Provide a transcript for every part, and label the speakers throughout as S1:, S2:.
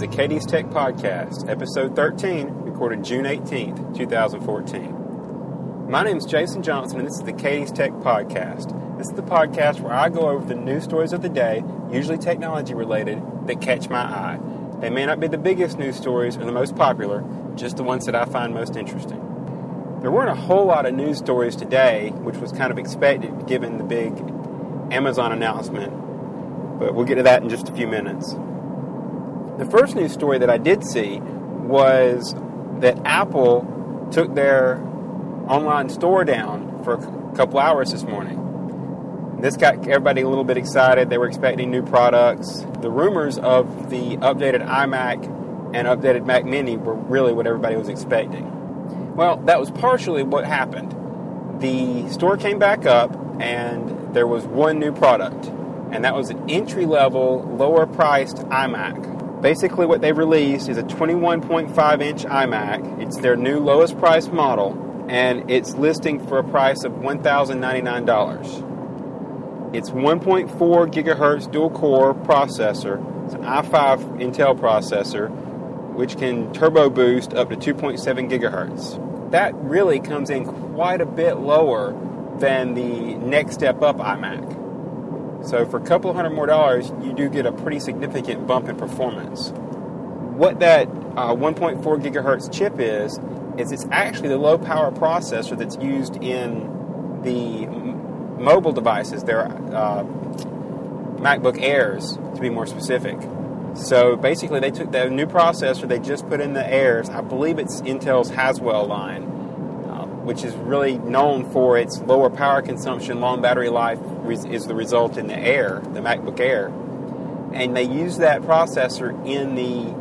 S1: the Katie's Tech Podcast, episode 13, recorded June 18th, 2014. My name is Jason Johnson, and this is the Katie's Tech Podcast. This is the podcast where I go over the news stories of the day, usually technology related, that catch my eye. They may not be the biggest news stories or the most popular, just the ones that I find most interesting. There weren't a whole lot of news stories today, which was kind of expected given the big Amazon announcement, but we'll get to that in just a few minutes. The first news story that I did see was that Apple took their online store down for a couple hours this morning. This got everybody a little bit excited. They were expecting new products. The rumors of the updated iMac and updated Mac Mini were really what everybody was expecting. Well, that was partially what happened. The store came back up and there was one new product, and that was an entry level, lower priced iMac. Basically, what they've released is a 21.5 inch iMac. It's their new lowest price model, and it's listing for a price of $1,099. It's 1.4 gigahertz dual core processor. It's an i5 Intel processor, which can turbo boost up to 2.7 gigahertz. That really comes in quite a bit lower than the next step up iMac. So for a couple hundred more dollars, you do get a pretty significant bump in performance. What that uh, 1.4 gigahertz chip is, is it's actually the low power processor that's used in the m- mobile devices. They're uh, MacBook Airs, to be more specific. So basically, they took the new processor they just put in the Airs. I believe it's Intel's Haswell line, which is really known for its lower power consumption, long battery life, is the result in the Air, the MacBook Air. And they use that processor in the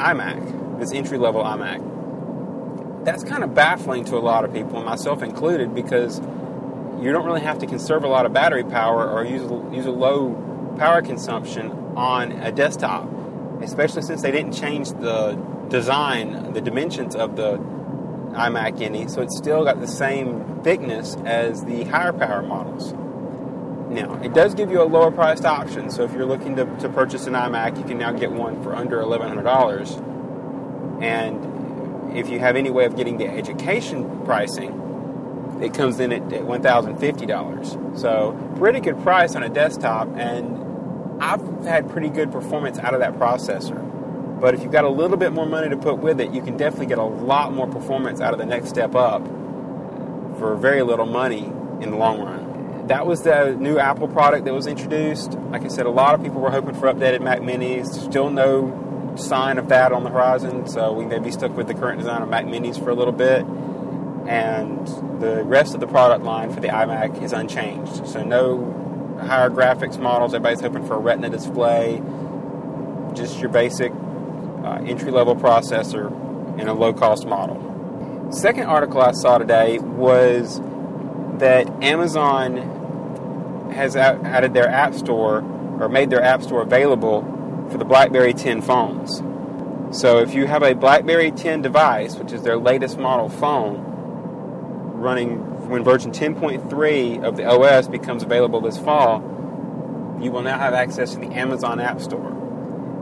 S1: iMac, this entry level iMac. That's kind of baffling to a lot of people, myself included, because you don't really have to conserve a lot of battery power or use, use a low power consumption on a desktop, especially since they didn't change the design, the dimensions of the iMac any, so it's still got the same thickness as the higher power models. Now, it does give you a lower priced option, so if you're looking to, to purchase an iMac, you can now get one for under $1,100. And if you have any way of getting the education pricing, it comes in at $1,050. So, pretty good price on a desktop, and I've had pretty good performance out of that processor. But if you've got a little bit more money to put with it, you can definitely get a lot more performance out of the next step up for very little money in the long run that was the new Apple product that was introduced. Like I said, a lot of people were hoping for updated Mac Minis. Still no sign of that on the horizon, so we may be stuck with the current design of Mac Minis for a little bit. And the rest of the product line for the iMac is unchanged. So no higher graphics models. Everybody's hoping for a Retina display. Just your basic uh, entry level processor in a low cost model. Second article I saw today was that Amazon has added their app store or made their app store available for the BlackBerry 10 phones. So if you have a BlackBerry 10 device, which is their latest model phone, running when version 10.3 of the OS becomes available this fall, you will now have access to the Amazon App Store.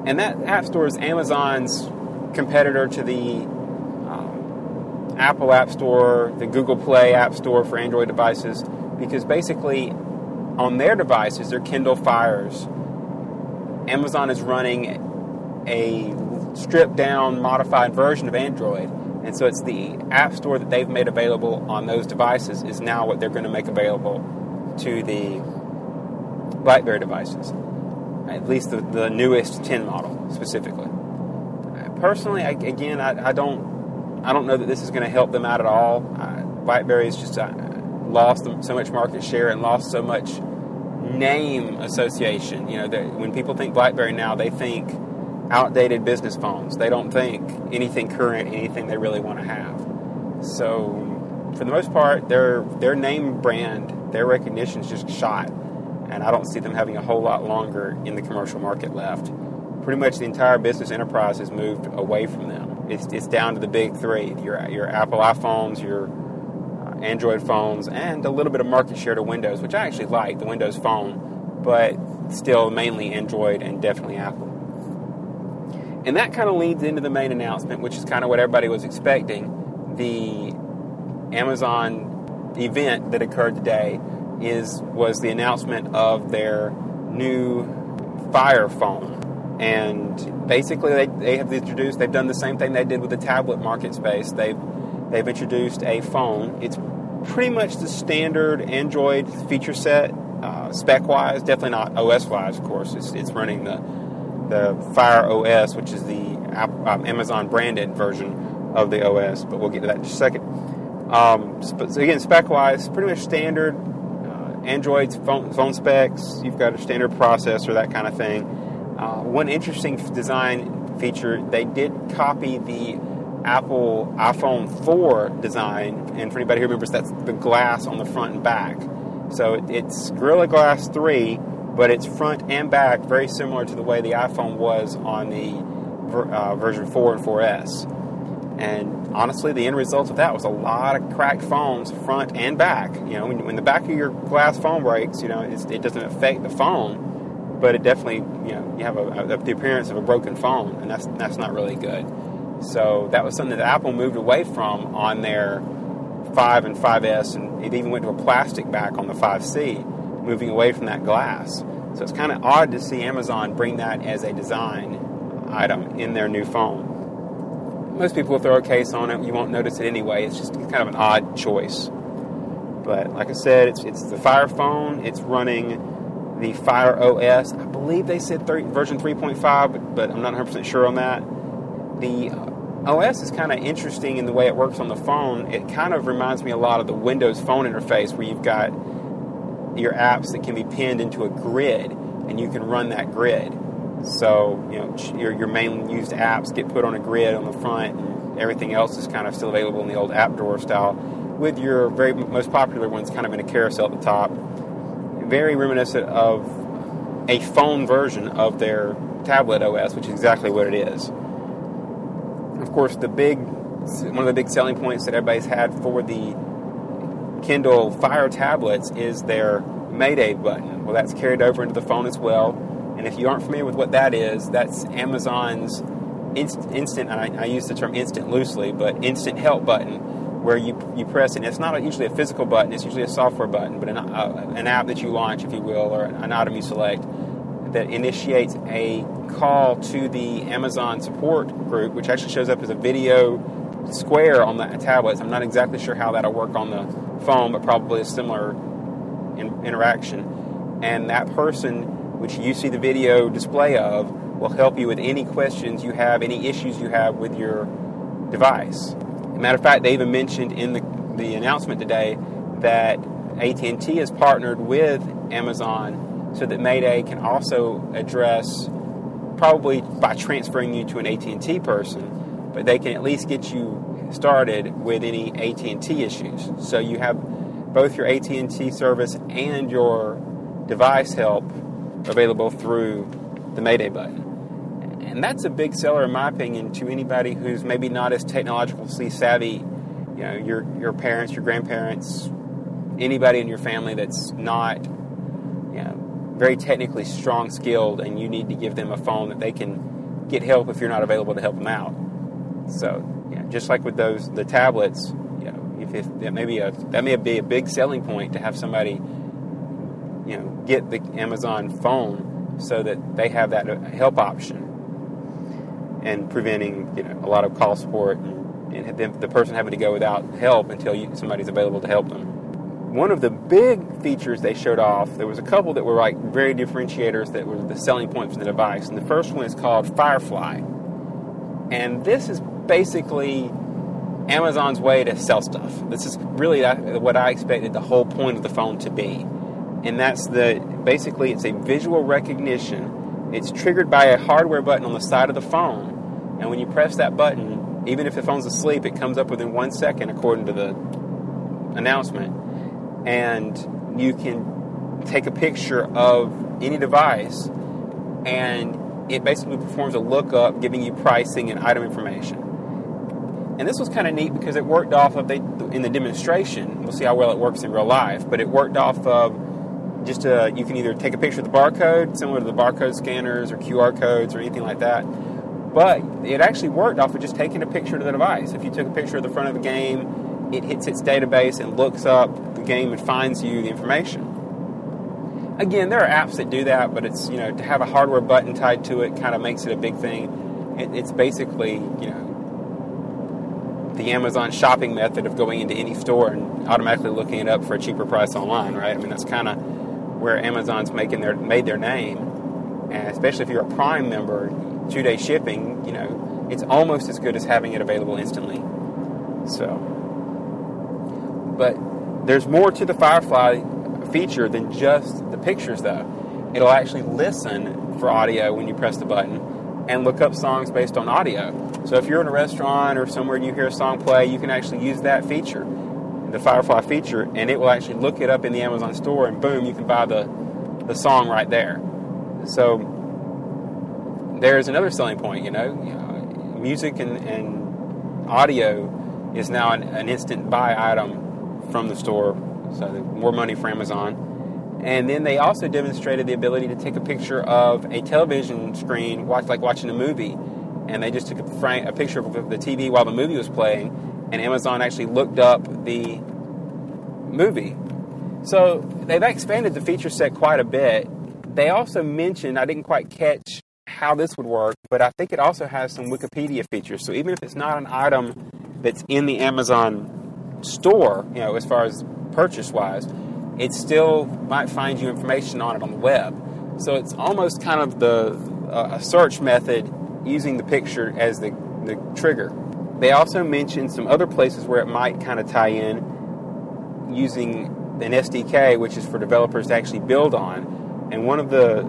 S1: And that App Store is Amazon's competitor to the um, Apple App Store, the Google Play App Store for Android devices, because basically on their devices, their Kindle Fires, Amazon is running a stripped down, modified version of Android. And so it's the App Store that they've made available on those devices is now what they're going to make available to the BlackBerry devices, at least the, the newest 10 model specifically. Personally, I, again, I, I, don't, I don't know that this is going to help them out at all. BlackBerry is just uh, lost so much market share and lost so much name association. You know, that when people think BlackBerry now, they think outdated business phones. They don't think anything current, anything they really want to have. So, for the most part, their their name brand, their recognition is just shot, and I don't see them having a whole lot longer in the commercial market left. Pretty much the entire business enterprise has moved away from them. It's, it's down to the big three: your your Apple iPhones, your uh, Android phones, and a little bit of market share to Windows, which I actually like, the Windows Phone, but still mainly Android and definitely Apple. And that kind of leads into the main announcement, which is kind of what everybody was expecting. The Amazon event that occurred today is was the announcement of their new Fire phone. And basically, they, they have introduced, they've done the same thing they did with the tablet market space. They've, they've introduced a phone. It's pretty much the standard Android feature set, uh, spec wise, definitely not OS wise, of course. It's, it's running the the Fire OS, which is the um, Amazon branded version of the OS, but we'll get to that in just a second. Um, so again, spec wise, pretty much standard uh, Android phone, phone, specs. You've got a standard processor, that kind of thing. Uh, one interesting design feature, they did copy the Apple iPhone 4 design, and for anybody who remembers, that's the glass on the front and back. So it's Gorilla Glass 3 but it's front and back very similar to the way the iPhone was on the uh, version 4 and 4S. And honestly, the end result of that was a lot of cracked phones, front and back. You know, when, when the back of your glass phone breaks, you know, it doesn't affect the phone, but it definitely, you know, you have a, a, the appearance of a broken phone, and that's that's not really good. So that was something that Apple moved away from on their 5 and 5S, and it even went to a plastic back on the 5C moving away from that glass. So it's kind of odd to see Amazon bring that as a design item in their new phone. Most people will throw a case on it, you won't notice it anyway. It's just kind of an odd choice. But like I said, it's, it's the Fire phone, it's running the Fire OS. I believe they said 30, version 3.5, but I'm not 100% sure on that. The OS is kind of interesting in the way it works on the phone. It kind of reminds me a lot of the Windows phone interface where you've got your apps that can be pinned into a grid, and you can run that grid. So you know your your main used apps get put on a grid on the front, and everything else is kind of still available in the old app drawer style. With your very most popular ones kind of in a carousel at the top, very reminiscent of a phone version of their tablet OS, which is exactly what it is. Of course, the big one of the big selling points that everybody's had for the Kindle Fire tablets is their Mayday button. Well, that's carried over into the phone as well. And if you aren't familiar with what that is, that's Amazon's inst- instant, I, I, use the term instant loosely, but instant help button, where you, you press it. It's not usually a physical button, it's usually a software button, but an, uh, an app that you launch, if you will, or an item you select that initiates a call to the Amazon support group, which actually shows up as a video square on the tablets. I'm not exactly sure how that'll work on the phone, but probably a similar in, interaction. And that person, which you see the video display of, will help you with any questions you have, any issues you have with your device. matter of fact, they even mentioned in the, the announcement today that AT&T has partnered with Amazon so that Mayday can also address probably by transferring you to an AT&T person, but they can at least get you started with any AT&T issues. So you have both your AT&T service and your device help available through the Mayday button. And that's a big seller, in my opinion, to anybody who's maybe not as technologically savvy. You know, your your parents, your grandparents, anybody in your family that's not, you know, very technically strong, skilled, and you need to give them a phone that they can get help if you're not available to help them out. So you know, just like with those the tablets, you know, if, if that may be a that may be a big selling point to have somebody, get the Amazon phone so that they have that uh, help option, and preventing you know a lot of call support and, and the person having to go without help until you, somebody's available to help them one of the big features they showed off, there was a couple that were like very differentiators that were the selling points for the device. And the first one is called Firefly. And this is basically Amazon's way to sell stuff. This is really what I expected the whole point of the phone to be. And that's the basically it's a visual recognition. It's triggered by a hardware button on the side of the phone. And when you press that button, even if the phone's asleep, it comes up within one second according to the announcement. And you can take a picture of any device and it basically performs a lookup giving you pricing and item information. And this was kind of neat because it worked off of they in the demonstration. We'll see how well it works in real life, but it worked off of just a, you can either take a picture of the barcode, similar to the barcode scanners or QR codes or anything like that, But it actually worked off of just taking a picture of the device. If you took a picture of the front of the game, it hits its database and looks up the game and finds you the information. Again, there are apps that do that, but it's you know to have a hardware button tied to it kind of makes it a big thing. It, it's basically you know the Amazon shopping method of going into any store and automatically looking it up for a cheaper price online, right? I mean that's kind of where Amazon's making their made their name, and especially if you're a Prime member, two day shipping, you know, it's almost as good as having it available instantly. So, but there's more to the Firefly feature than just the pictures, though. It'll actually listen for audio when you press the button and look up songs based on audio. So if you're in a restaurant or somewhere and you hear a song play, you can actually use that feature, the Firefly feature, and it will actually look it up in the Amazon store, and boom, you can buy the the song right there. So there's another selling point. You know, music and, and audio is now an, an instant buy item from the store so more money for Amazon. And then they also demonstrated the ability to take a picture of a television screen, watch like watching a movie, and they just took a, frame, a picture of the TV while the movie was playing, and Amazon actually looked up the movie. So they've expanded the feature set quite a bit. They also mentioned, I didn't quite catch how this would work, but I think it also has some Wikipedia features. So even if it's not an item that's in the Amazon store, you know, as far as purchase wise, it still might find you information on it on the web. So it's almost kind of the uh, a search method using the picture as the, the trigger. They also mentioned some other places where it might kind of tie in using an SDK, which is for developers to actually build on. And one of the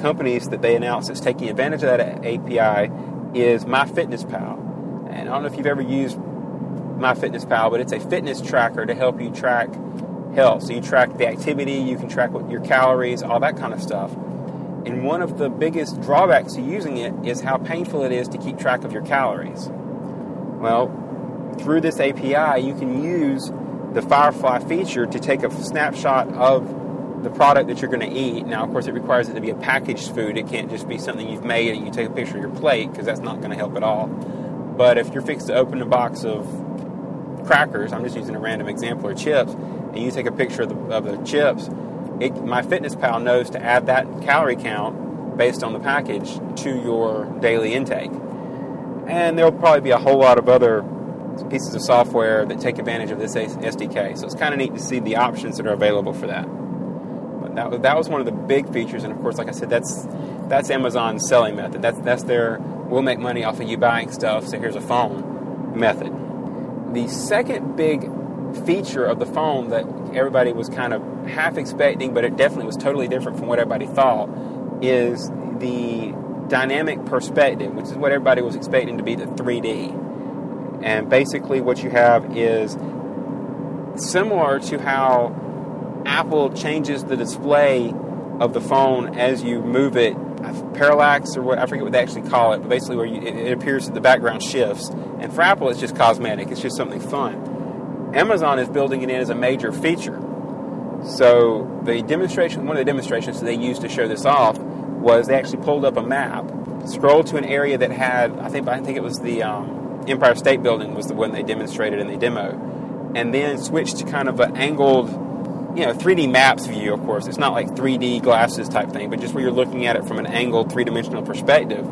S1: companies that they announced that's taking advantage of that API is MyFitnessPal. And I don't know if you've ever used MyFitnessPal, but it's a fitness tracker to help you track health. So you track the activity, you can track your calories, all that kind of stuff. And one of the biggest drawbacks to using it is how painful it is to keep track of your calories. Well, through this API, you can use the Firefly feature to take a snapshot of the product that you're going to eat. Now, of course, it requires it to be a packaged food. It can't just be something you've made and you take a picture of your plate because that's not going to help at all. But if you're fixed to open a box of crackers, I'm just using a random example, or chips, and you take a picture of the, of the chips, it, MyFitnessPal knows to add that calorie count based on the package to your daily intake. And there'll probably be a whole lot of other pieces of software that take advantage of this SDK. So it's kind of neat to see the options that are available for that. But that, that was one of the big features, and of course, like I said, that's that's Amazon's selling method. That's that's their we'll make money off of you buying stuff. So here's a phone method. The second big feature of the phone that everybody was kind of half expecting, but it definitely was totally different from what everybody thought, is the dynamic perspective, which is what everybody was expecting to be the 3D. And basically, what you have is similar to how Apple changes the display of the phone as you move it parallax or what I forget what they actually call it, but basically where you, it, it, appears that the background shifts. And for Apple, it's just cosmetic; it's just something fun. Amazon is building it in as a major feature. So the demonstration, one of the demonstrations that they used to show this off, was they actually pulled up a map, scrolled to an area that had, I think, I think it was the um, Empire State Building was the one they demonstrated in the demo, and then switched to kind of an angled you know 3D maps view, of course. It's not like 3D glasses type thing, but just where you're looking at it from an angled three dimensional perspective.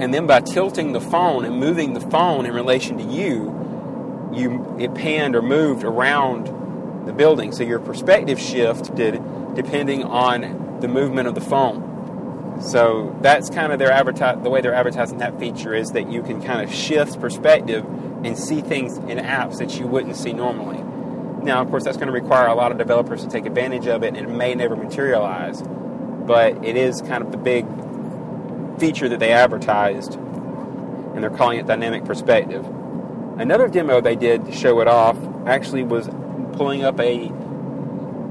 S1: And then by tilting the phone and moving the phone in relation to you, you it panned or moved around the building. So your perspective shifted depending on the movement of the phone. So that's kind of their advertise the way they're advertising that feature is that you can kind of shift perspective and see things in apps that you wouldn't see normally. Now, of course, that's going to require a lot of developers to take advantage of it, and it may never materialize. But it is kind of the big feature that they advertised, and they're calling it dynamic perspective. Another demo they did to show it off actually was pulling up a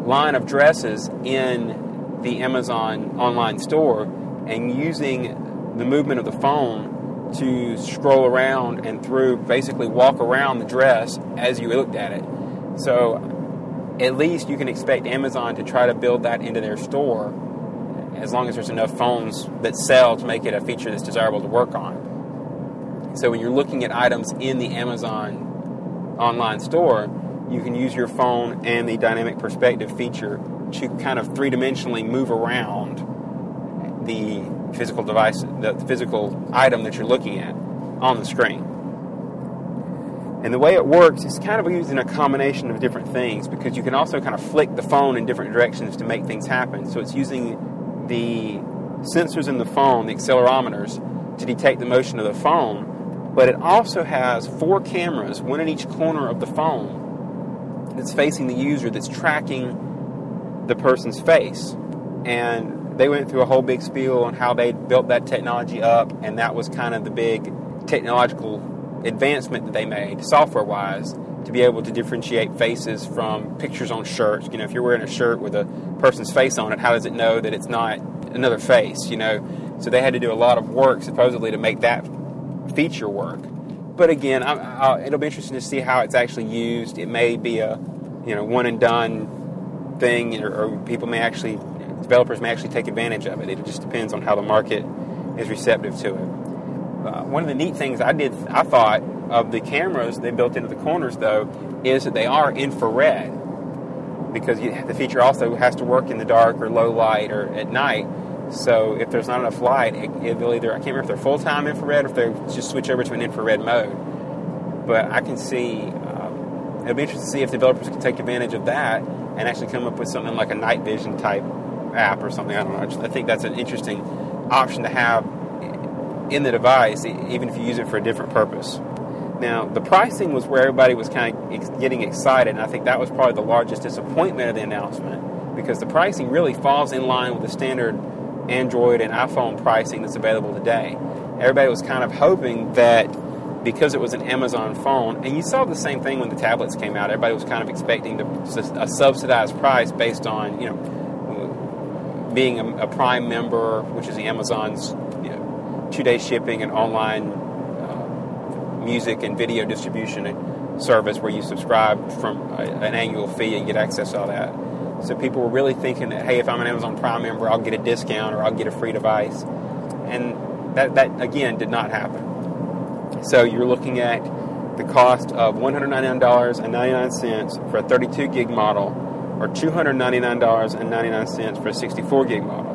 S1: line of dresses in the Amazon online store and using the movement of the phone to scroll around and through, basically walk around the dress as you looked at it. So at least you can expect Amazon to try to build that into their store as long as there's enough phones that sell to make it a feature that's desirable to work on. So when you're looking at items in the Amazon online store, you can use your phone and the dynamic perspective feature to kind of three dimensionally move around the physical device, the physical item that you're looking at on the screen. And the way it works is kind of using a combination of different things because you can also kind of flick the phone in different directions to make things happen. So it's using the sensors in the phone, the accelerometers, to detect the motion of the phone, but it also has four cameras, one in each corner of the phone, that's facing the user that's tracking the person's face. And they went through a whole big spiel on how they built that technology up, and that was kind of the big technological advancement that they made, software wise, to be able to differentiate faces from pictures on shirts. You know, if you're wearing a shirt with a person's face on it, how does it know that it's not another face? You know, so they had to do a lot of work supposedly to make that feature work. But again, I, I, it'll be interesting to see how it's actually used. It may be a you know one and done thing, or, or people may actually developers may actually take advantage of it. It just depends on how the market is receptive to it. Uh, one of the neat things I did, I thought, of the cameras they built into the corners, though, is that they are infrared because you, the feature also has to work in the dark or low light or at night. So if there's not enough light, it, it will either I can't remember if they're full time infrared or if they just switch over to an infrared mode. But I can see um, it'll be interesting to see if developers can take advantage of that and actually come up with something like a night vision type app or something. I don't know. I, think that's an interesting option to have in the device, even if you use it for a different purpose. Now, the pricing was where everybody was kind of getting excited, and I think that was probably the largest disappointment of the announcement because the pricing really falls in line with the standard Android and iPhone pricing that's available today. Everybody was kind of hoping that because it was an Amazon phone, and you saw the same thing when the tablets came out. Everybody was kind of expecting a subsidized price based on you know being a, a Prime member, which is the Amazon's you know, two-day shipping and online uh, music and video distribution service where you subscribe from a, an annual fee and get access to all that. So people were really thinking that, hey, if I'm an Amazon Prime member, I'll get a discount or I'll get a free device. And that, that again, did not happen. So you're looking at the cost of $199.99 for a 32 gig model or $299.99 for a 64 gig model.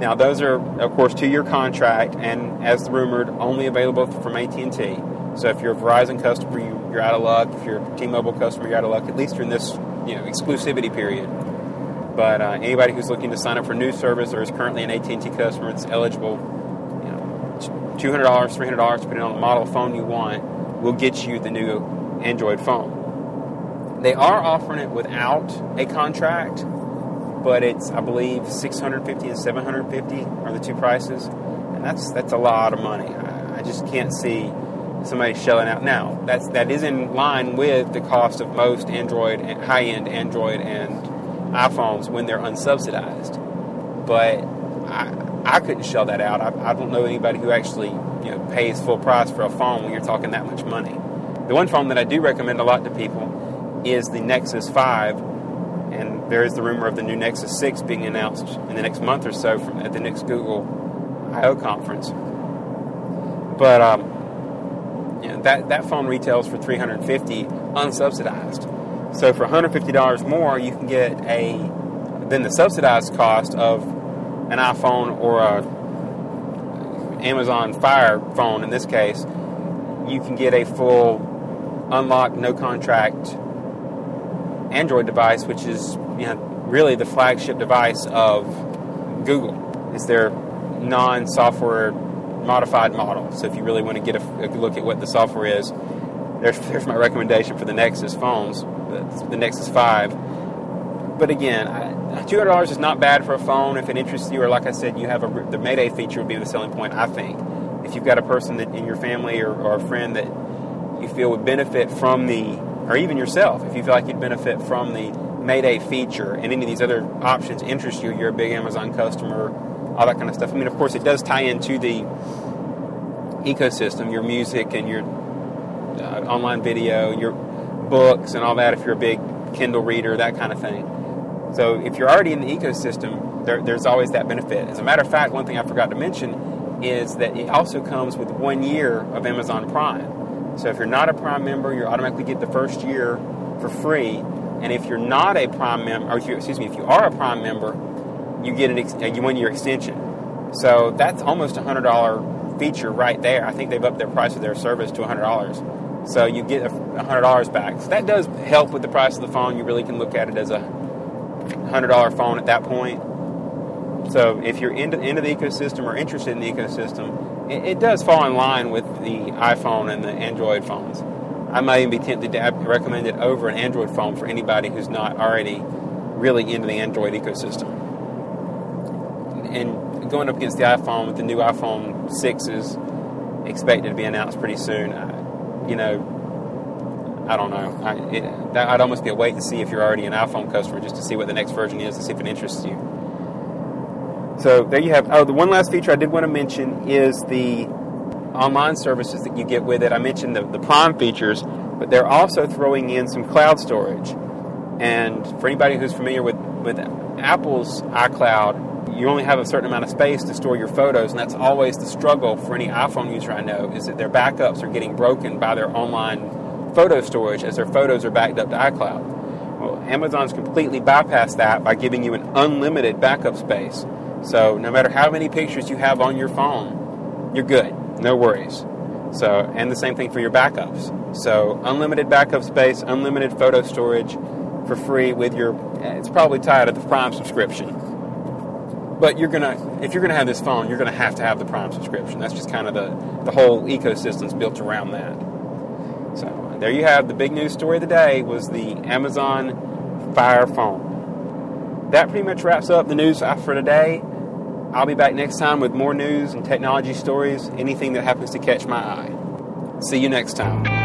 S1: Now, those are, of course, two-year contract, and as rumored, only available from AT&T. So, if you're a Verizon customer, you, are out of luck. If you're a T-Mobile customer, you're out of luck. At least during this, you know, exclusivity period. But uh, anybody who's looking to sign up for new service or is currently an AT&T customer that's eligible, $200, $300, depending on the model of phone you want, will get you the new Android phone. They are offering it without a contract but it's I believe 650 and 750 are the two prices, and that's that's a lot of money. I, I just can't see somebody shelling out. Now that's that is in line with the cost of most Android, high-end Android and iPhones when they're unsubsidized, but I, I couldn't shell that out. I, I don't know anybody who actually you know pays full price for a phone when you're talking that much money. The one phone that I do recommend a lot to people is the Nexus 5 and there is the rumor of the new Nexus 6 being announced in the next month or so from, at the next Google I/O conference. But um, you know, that that phone retails for 350 unsubsidized. So for $150 more, you can get a then the subsidized cost of an iPhone or a Amazon Fire phone. In this case, you can get a full unlocked, no contract Android device, which is you know, really the flagship device of Google. It's their non-software modified model. So if you really want to get a, a look at what the software is, there's, there's my recommendation for the Nexus phones, the, the Nexus 5. But again, $200 is not bad for a phone if it interests you, or like I said, you have a, the Mayday feature would be the selling point, I think. If you've got a person that in your family or, or a friend that you feel would benefit from the or even yourself, if you feel like you'd benefit from the Mayday feature and any of these other options interest you, you're a big Amazon customer, all that kind of stuff. I mean, of course, it does tie into the ecosystem, your music and your uh, online video, your books and all that, if you're a big Kindle reader, that kind of thing. So if you're already in the ecosystem, there, there's always that benefit. As a matter of fact, one thing I forgot to mention is that it also comes with one year of Amazon Prime. So if you're not a Prime member, you automatically get the first year for free. And if you're not a Prime member, or you, excuse me, if you are a Prime member, you get an ex- a one-year extension. So that's almost a hundred dollar feature right there. I think they've upped their price of their service to hundred dollars. So you get hundred dollars back. So that does help with the price of the phone. You really can look at it as a hundred dollar phone at that point. So if you're into, into the ecosystem or interested in the ecosystem, it, it does fall in line with the iPhone and the Android phones. I might even be tempted to recommend it over an Android phone for anybody who's not already really into the Android ecosystem. And going up against the iPhone with the new iPhone 6s expected to be announced pretty soon, I, you know, I don't know. I, it, that, I'd almost be a wait to see if you're already an iPhone customer just to see what the next version is to see if it interests you. So there you have. Oh, the one last feature I did want to mention is the online services that you get with it. I mentioned the, the Prime features, but they're also throwing in some cloud storage. And for anybody who's familiar with, with Apple's iCloud, you only have a certain amount of space to store your photos, and that's always the struggle for any iPhone user I know is that their backups are getting broken by their online photo storage as their photos are backed up to iCloud. Well, Amazon's completely bypassed that by giving you an unlimited backup space. So no matter how many pictures you have on your phone, you're good. No worries. So, and the same thing for your backups. So, unlimited backup space, unlimited photo storage for free with your. It's probably tied to the Prime subscription. But you're gonna, if you're gonna have this phone, you're gonna have to have the Prime subscription. That's just kind of the the whole ecosystem's built around that. So there you have the big news story of the day was the Amazon Fire phone. That pretty much wraps up the news for today. I'll be back next time with more news and technology stories, anything that happens to catch my eye. See you next time.